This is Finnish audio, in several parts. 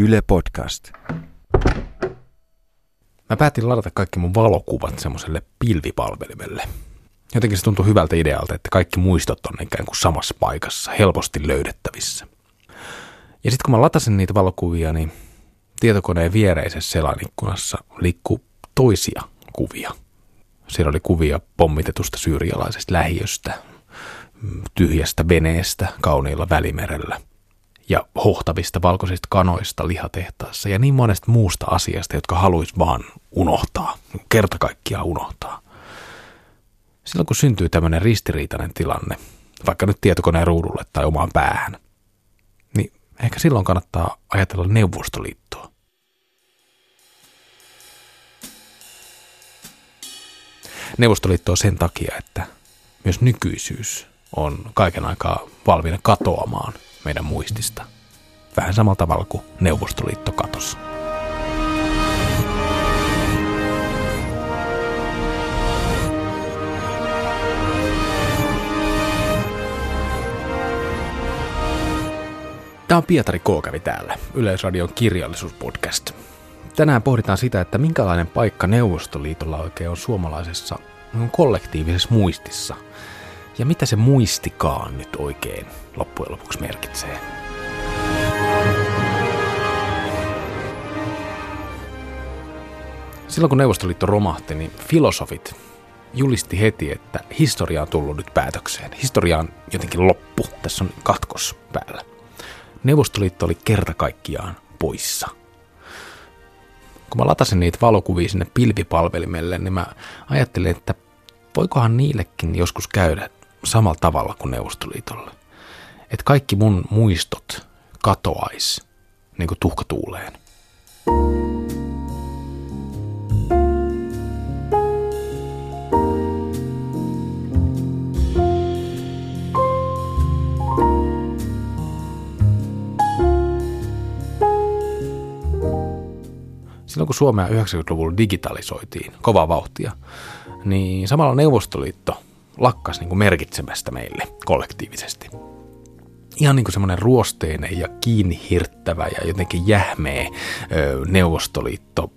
Yle Podcast. Mä päätin ladata kaikki mun valokuvat semmoiselle pilvipalvelimelle. Jotenkin se tuntui hyvältä idealta, että kaikki muistot on ikään kuin samassa paikassa, helposti löydettävissä. Ja sitten kun mä latasin niitä valokuvia, niin tietokoneen viereisessä selanikkunassa liikkuu toisia kuvia. Siellä oli kuvia pommitetusta syyrialaisesta lähiöstä, tyhjästä veneestä kauniilla välimerellä ja hohtavista valkoisista kanoista lihatehtaassa ja niin monesta muusta asiasta, jotka haluaisi vaan unohtaa, kerta kaikkiaan unohtaa. Silloin kun syntyy tämmöinen ristiriitainen tilanne, vaikka nyt tietokoneen ruudulle tai omaan päähän, niin ehkä silloin kannattaa ajatella Neuvostoliittoa. Neuvostoliitto on sen takia, että myös nykyisyys on kaiken aikaa valmiina katoamaan meidän muistista. Vähän samalla tavalla kuin Neuvostoliitto katosi. Tämä on Pietari Kookävi täällä, Yleisradion kirjallisuuspodcast. Tänään pohditaan sitä, että minkälainen paikka Neuvostoliitolla oikein on suomalaisessa kollektiivisessa muistissa. Ja mitä se muistikaan nyt oikein loppujen lopuksi merkitsee. Silloin kun Neuvostoliitto romahti, niin filosofit julisti heti, että historia on tullut nyt päätökseen. Historia on jotenkin loppu. Tässä on katkos päällä. Neuvostoliitto oli kerta kaikkiaan poissa. Kun mä latasin niitä valokuvia sinne pilvipalvelimelle, niin mä ajattelin, että voikohan niillekin joskus käydä samalla tavalla kuin Neuvostoliitolle. Että kaikki mun muistot katoais niin kuin tuhkatuuleen. silloin kun Suomea 90-luvulla digitalisoitiin kovaa vauhtia, niin samalla Neuvostoliitto lakkasi niin kuin merkitsemästä meille kollektiivisesti. Ihan niin kuin semmoinen ruosteinen ja kiinni hirttävä ja jotenkin jähmeä Neuvostoliitto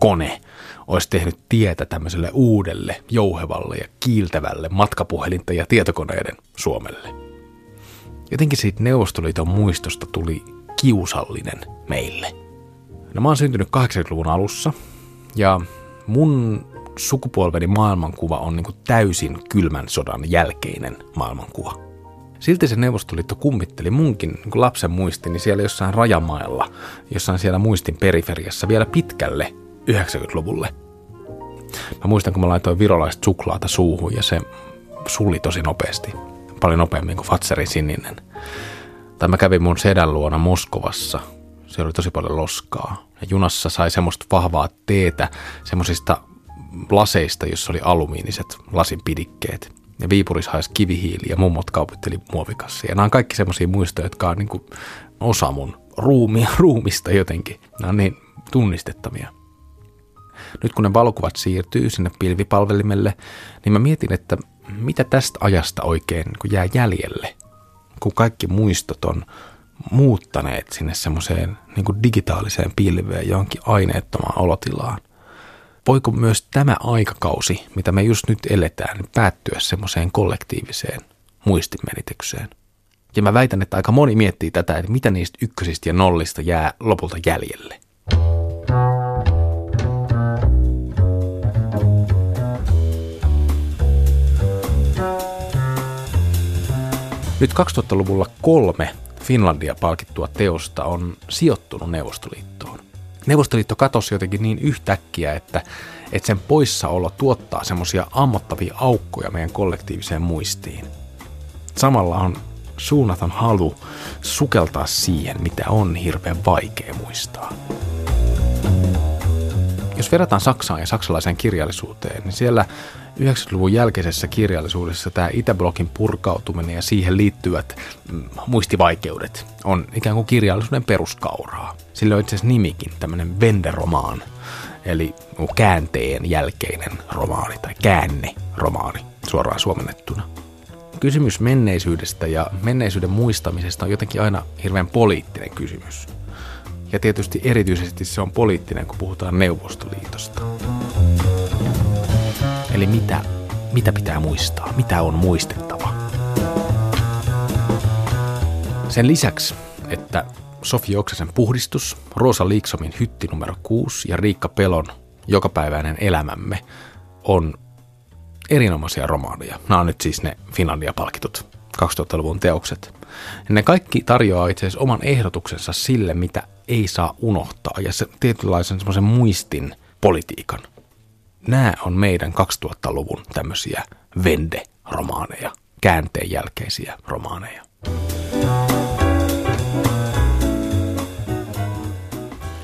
kone olisi tehnyt tietä tämmöiselle uudelle, jouhevalle ja kiiltävälle matkapuhelinta ja tietokoneiden Suomelle. Jotenkin siitä Neuvostoliiton muistosta tuli kiusallinen meille – No mä oon syntynyt 80-luvun alussa ja mun sukupolveni maailmankuva on niin täysin kylmän sodan jälkeinen maailmankuva. Silti se Neuvostoliitto kummitteli munkin niin lapsen muistini siellä jossain rajamailla, jossain siellä muistin periferiassa vielä pitkälle 90-luvulle. Mä muistan, kun mä laitoin virolaista suklaata suuhun ja se sulli tosi nopeasti. Paljon nopeammin kuin Fatserin sininen. Tai mä kävin mun sedän luona Moskovassa – siellä oli tosi paljon loskaa. Ja junassa sai semmoista vahvaa teetä semmoisista laseista, jossa oli alumiiniset lasinpidikkeet. Ja Viipurissa haisi kivihiili ja mummot kaupitteli muovikassia. Ja nämä on kaikki semmoisia muistoja, jotka on niin kuin osa mun ruumia, ruumista jotenkin. Nämä on niin tunnistettavia. Nyt kun ne valokuvat siirtyy sinne pilvipalvelimelle, niin mä mietin, että mitä tästä ajasta oikein niin jää jäljelle, kun kaikki muistot on muuttaneet sinne semmoiseen niin digitaaliseen pilveen johonkin aineettomaan olotilaan. Voiko myös tämä aikakausi, mitä me just nyt eletään, päättyä semmoiseen kollektiiviseen muistimenitykseen? Ja mä väitän, että aika moni miettii tätä, että mitä niistä ykkösistä ja nollista jää lopulta jäljelle. Nyt 2000-luvulla kolme Finlandia palkittua teosta on sijoittunut Neuvostoliittoon. Neuvostoliitto katosi jotenkin niin yhtäkkiä, että, että sen poissaolo tuottaa semmoisia ammottavia aukkoja meidän kollektiiviseen muistiin. Samalla on suunnaton halu sukeltaa siihen, mitä on hirveän vaikea muistaa. Jos verrataan Saksaan ja saksalaiseen kirjallisuuteen, niin siellä 90-luvun jälkeisessä kirjallisuudessa tämä Itäblokin purkautuminen ja siihen liittyvät mm, muistivaikeudet on ikään kuin kirjallisuuden peruskauraa. Sillä on itse asiassa nimikin, tämmöinen venderomaan, eli käänteen jälkeinen romaani tai käänne-romaani suoraan suomennettuna. Kysymys menneisyydestä ja menneisyyden muistamisesta on jotenkin aina hirveän poliittinen kysymys. Ja tietysti erityisesti se on poliittinen, kun puhutaan Neuvostoliitosta. Eli mitä, mitä pitää muistaa, mitä on muistettava. Sen lisäksi, että Sofi Oksasen puhdistus, Roosa Liiksomin hytti numero 6 ja Riikka Pelon jokapäiväinen elämämme on erinomaisia romaaneja. Nämä on nyt siis ne Finlandia-palkitut 2000-luvun teokset. Ne kaikki tarjoaa itse asiassa oman ehdotuksensa sille, mitä ei saa unohtaa ja se tietynlaisen semmoisen muistin politiikan. Nämä on meidän 2000-luvun tämmöisiä vende-romaaneja, käänteen jälkeisiä romaaneja.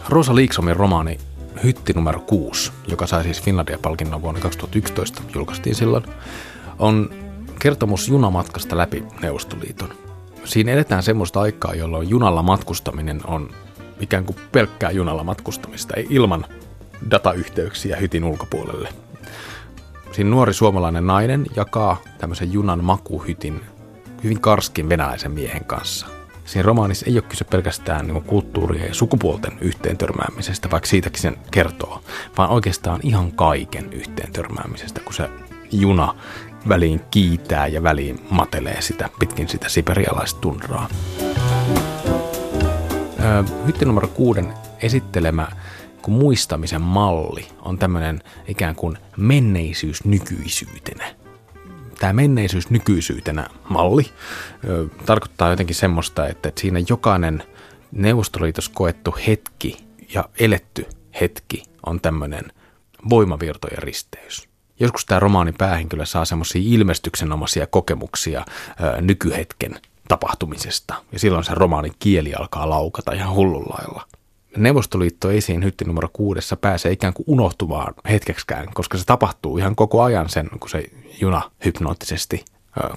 Rosa Liiksomin romaani Hytti numero 6, joka sai siis Finlandia-palkinnon vuonna 2011, julkaistiin silloin, on kertomus junamatkasta läpi Neuvostoliiton. Siinä edetään semmoista aikaa, jolloin junalla matkustaminen on ikään kuin pelkkää junalla matkustamista, ei ilman datayhteyksiä hytin ulkopuolelle. Siinä nuori suomalainen nainen jakaa tämmöisen junan makuhytin hyvin karskin venäläisen miehen kanssa – Siinä romaanissa ei ole kyse pelkästään niin kulttuurien ja sukupuolten yhteen törmäämisestä, vaikka siitäkin sen kertoo, vaan oikeastaan ihan kaiken yhteen törmäämisestä, kun se juna väliin kiitää ja väliin matelee sitä pitkin sitä siperialaista tundraa. Hytti numero kuuden esittelemä kun muistamisen malli on tämmöinen ikään kuin menneisyys nykyisyytenä – tämä menneisyys nykyisyytenä malli ö, tarkoittaa jotenkin semmoista, että, siinä jokainen Neuvostoliitossa koettu hetki ja eletty hetki on tämmöinen voimavirtojen risteys. Joskus tämä romaanin päähenkilö saa semmoisia ilmestyksenomaisia kokemuksia ö, nykyhetken tapahtumisesta, ja silloin se romaanin kieli alkaa laukata ihan hullulla Neuvostoliitto ei siinä hytti numero kuudessa pääse ikään kuin unohtumaan hetkeksikään, koska se tapahtuu ihan koko ajan sen, kun se juna hypnoottisesti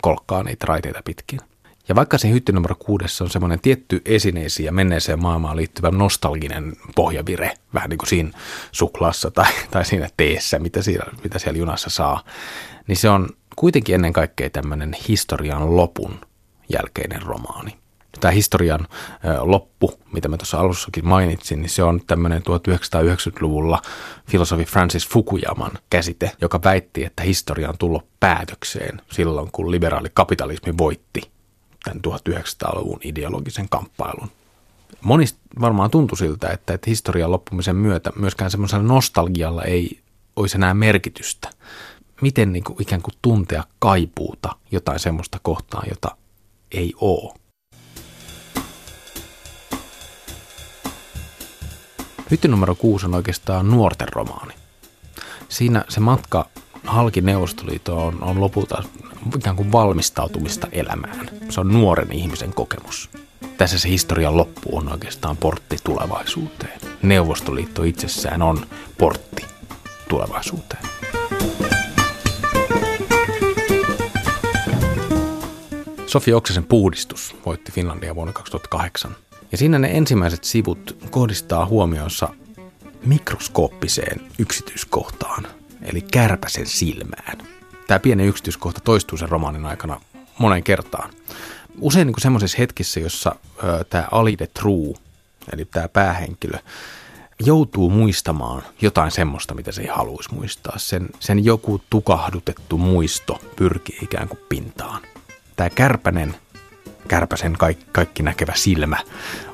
kolkkaa niitä raiteita pitkin. Ja vaikka se hytti numero kuudessa on semmoinen tietty esineisiin ja menneeseen maailmaan liittyvä nostalginen pohjavire, vähän niin kuin siinä suklaassa tai, tai siinä teessä, mitä siellä, mitä siellä junassa saa, niin se on kuitenkin ennen kaikkea tämmöinen historian lopun jälkeinen romaani tämä historian loppu, mitä mä tuossa alussakin mainitsin, niin se on tämmöinen 1990-luvulla filosofi Francis Fukuyaman käsite, joka väitti, että historia on tullut päätökseen silloin, kun liberaali kapitalismi voitti tämän 1900-luvun ideologisen kamppailun. Monista varmaan tuntui siltä, että, että historian loppumisen myötä myöskään semmoisella nostalgialla ei olisi enää merkitystä. Miten niin kuin, ikään kuin tuntea kaipuuta jotain semmoista kohtaan, jota ei ole. Hytti numero 6 on oikeastaan nuorten romaani. Siinä se matka halki Neuvostoliittoon on, on lopulta ikään kuin valmistautumista elämään. Se on nuoren ihmisen kokemus. Tässä se historian loppu on oikeastaan portti tulevaisuuteen. Neuvostoliitto itsessään on portti tulevaisuuteen. Sofi Oksasen puhdistus voitti Finlandia vuonna 2008. Ja siinä ne ensimmäiset sivut kohdistaa huomionsa mikroskooppiseen yksityiskohtaan, eli kärpäsen silmään. Tämä pieni yksityiskohta toistuu sen romaanin aikana monen kertaan. Usein niin semmoisissa hetkissä, jossa ö, tämä Alide True, eli tämä päähenkilö, joutuu muistamaan jotain semmoista, mitä se ei haluaisi muistaa. Sen, sen joku tukahdutettu muisto pyrkii ikään kuin pintaan. Tämä kärpänen kärpäsen kaikki, kaikki näkevä silmä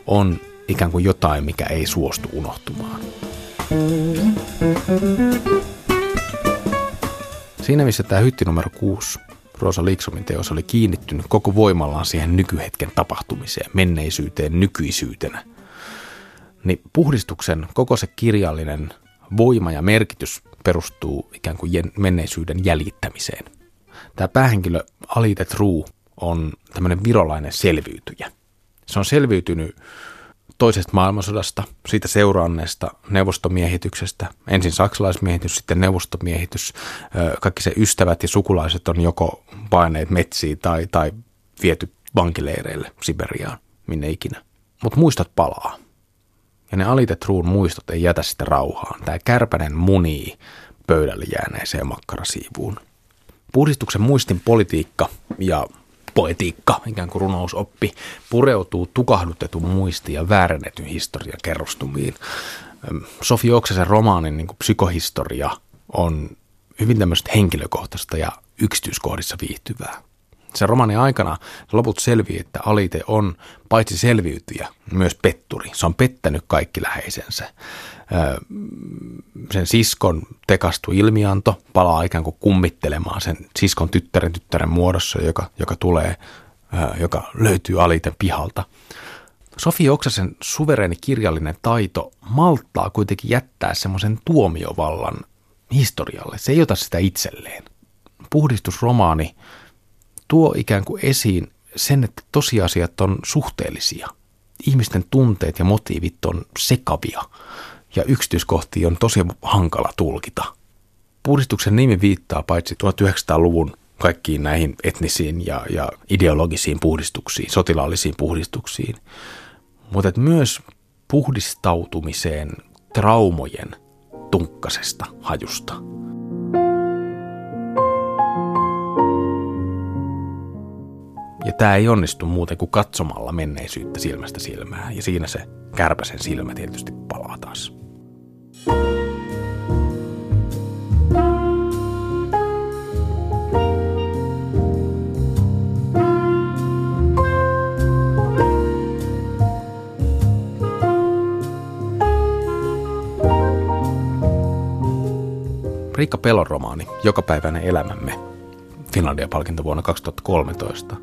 on ikään kuin jotain, mikä ei suostu unohtumaan. Siinä missä tämä hytti numero 6, Rosa Liksomin teos oli kiinnittynyt koko voimallaan siihen nykyhetken tapahtumiseen, menneisyyteen, nykyisyytenä, niin puhdistuksen koko se kirjallinen voima ja merkitys perustuu ikään kuin menneisyyden jäljittämiseen. Tämä päähenkilö Alite True on tämmöinen virolainen selviytyjä. Se on selviytynyt toisesta maailmansodasta, siitä seuranneesta neuvostomiehityksestä, ensin saksalaismiehitys, sitten neuvostomiehitys. Kaikki se ystävät ja sukulaiset on joko paineet metsiin tai, tai viety vankileireille Siberiaan, minne ikinä. Mutta muistot palaa. Ja ne alitetruun muistot ei jätä sitä rauhaan. Tämä kärpänen munii pöydälle jääneeseen makkarasiivuun. Puhdistuksen muistin politiikka ja poetiikka, ikään kuin runousoppi, pureutuu tukahdutetun muistiin ja väärennetyn historian kerrostumiin. Sofi Oksasen romaanin niin psykohistoria on hyvin tämmöistä henkilökohtaista ja yksityiskohdissa viihtyvää. Sen romanin aikana loput selvii, että Alite on paitsi selviytyjä, myös petturi. Se on pettänyt kaikki läheisensä. Sen siskon tekastu ilmianto palaa ikään kuin kummittelemaan sen siskon tyttären tyttären muodossa, joka, joka tulee, joka löytyy Aliten pihalta. Sofi Oksasen suvereeni kirjallinen taito malttaa kuitenkin jättää semmoisen tuomiovallan historialle. Se ei ota sitä itselleen. Puhdistusromaani tuo ikään kuin esiin sen, että tosiasiat on suhteellisia. Ihmisten tunteet ja motiivit on sekavia ja yksityiskohtia on tosi hankala tulkita. Puhdistuksen nimi viittaa paitsi 1900-luvun kaikkiin näihin etnisiin ja, ja ideologisiin puhdistuksiin, sotilaallisiin puhdistuksiin, mutta myös puhdistautumiseen traumojen tunkkasesta hajusta. Ja tämä ei onnistu muuten kuin katsomalla menneisyyttä silmästä silmään. Ja siinä se kärpäsen silmä tietysti palaa taas. Riikka Pelon romaani Jokapäiväinen elämämme, Finlandia-palkinto vuonna 2013,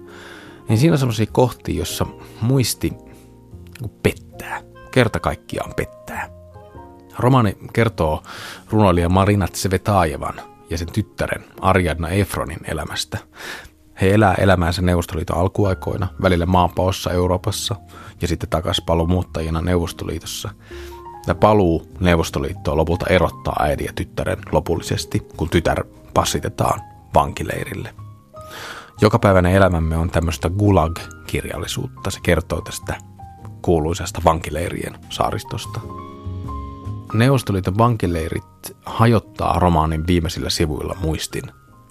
niin siinä on sellaisia kohtia, jossa muisti pettää. Kerta kaikkiaan pettää. Romaani kertoo runoilija Marina Tsevetajevan ja sen tyttären Ariadna Efronin elämästä. He elää elämäänsä Neuvostoliiton alkuaikoina, välillä maanpaossa Euroopassa ja sitten takaisin paluumuuttajina Neuvostoliitossa. Ja paluu Neuvostoliittoon lopulta erottaa äidin ja tyttären lopullisesti, kun tytär passitetaan vankileirille. Jokapäiväinen elämämme on tämmöistä gulag-kirjallisuutta. Se kertoo tästä kuuluisesta vankileirien saaristosta. Neuvostoliiton vankileirit hajottaa romaanin viimeisillä sivuilla muistin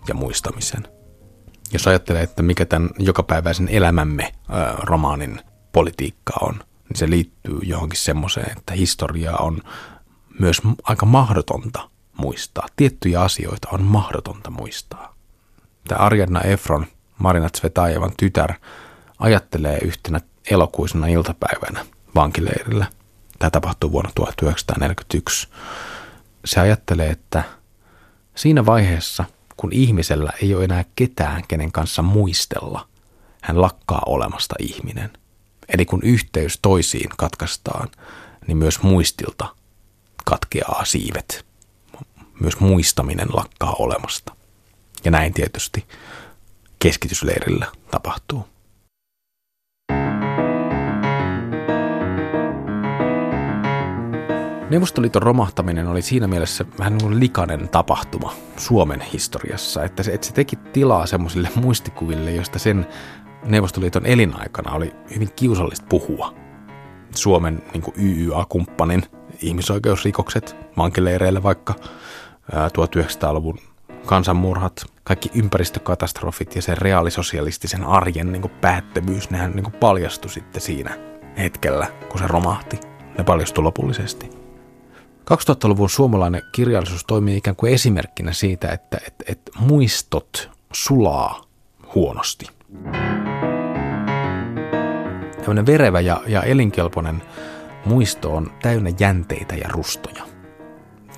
ja muistamisen. Jos ajattelee, että mikä tämän jokapäiväisen elämämme ää, romaanin politiikka on, niin se liittyy johonkin semmoiseen, että historiaa on myös aika mahdotonta muistaa. Tiettyjä asioita on mahdotonta muistaa. Tämä Ariadna Efron – Marina Tsvetajevan tytär ajattelee yhtenä elokuisena iltapäivänä vankileirillä. Tämä tapahtuu vuonna 1941. Se ajattelee, että siinä vaiheessa, kun ihmisellä ei ole enää ketään, kenen kanssa muistella, hän lakkaa olemasta ihminen. Eli kun yhteys toisiin katkaistaan, niin myös muistilta katkeaa siivet. Myös muistaminen lakkaa olemasta. Ja näin tietysti keskitysleirillä tapahtuu. Neuvostoliiton romahtaminen oli siinä mielessä vähän niin likainen tapahtuma Suomen historiassa, että se, että se teki tilaa semmoisille muistikuville, joista sen Neuvostoliiton elinaikana oli hyvin kiusallista puhua. Suomen niin YYA-kumppanin ihmisoikeusrikokset vankileireillä vaikka 1900-luvun kansanmurhat, kaikki ympäristökatastrofit ja sen reaalisosialistisen arjen niin päättömyys, nehän niin paljastui sitten siinä hetkellä, kun se romahti. Ne paljastui lopullisesti. 2000-luvun suomalainen kirjallisuus toimii ikään kuin esimerkkinä siitä, että, että, että muistot sulaa huonosti. Tällainen verevä ja, ja elinkelpoinen muisto on täynnä jänteitä ja rustoja.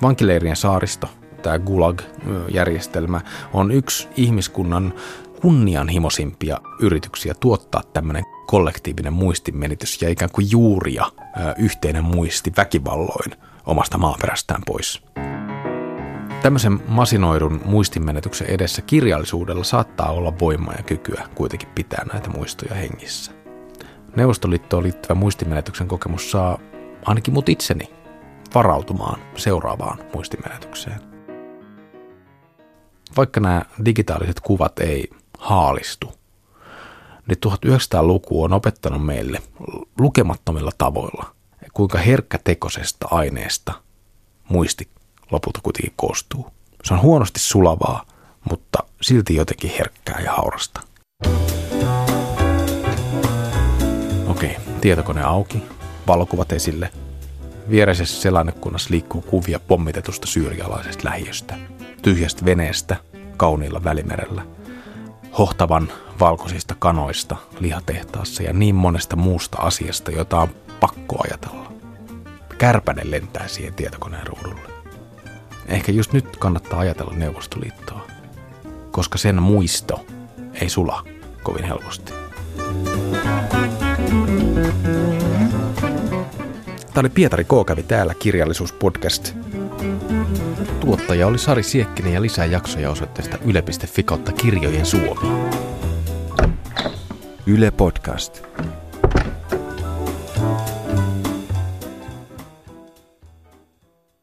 Vankileirien saaristo tämä Gulag-järjestelmä on yksi ihmiskunnan kunnianhimoisimpia yrityksiä tuottaa tämmöinen kollektiivinen muistimenitys ja ikään kuin juuria yhteinen muisti väkivalloin omasta maaperästään pois. Tämmöisen masinoidun muistimenetyksen edessä kirjallisuudella saattaa olla voimaa ja kykyä kuitenkin pitää näitä muistoja hengissä. Neuvostoliittoon liittyvä muistimenetyksen kokemus saa ainakin mut itseni varautumaan seuraavaan muistimenetykseen vaikka nämä digitaaliset kuvat ei haalistu, niin 1900-luku on opettanut meille lukemattomilla tavoilla, kuinka herkkätekoisesta aineesta muisti lopulta kuitenkin koostuu. Se on huonosti sulavaa, mutta silti jotenkin herkkää ja haurasta. Okei, tietokone auki, valokuvat esille. Viereisessä selannekunnassa liikkuu kuvia pommitetusta syyrialaisesta lähiöstä, tyhjästä veneestä, kauniilla välimerellä, hohtavan valkoisista kanoista lihatehtaassa ja niin monesta muusta asiasta, jota on pakko ajatella. Kärpänen lentää siihen tietokoneen ruudulle. Ehkä just nyt kannattaa ajatella Neuvostoliittoa, koska sen muisto ei sula kovin helposti. Tämä oli Pietari K. kävi täällä kirjallisuuspodcast. Tuottaja oli Sari Siekkinen ja lisää jaksoja osoitteesta yle.fi kautta kirjojen Suomi. Yle Podcast.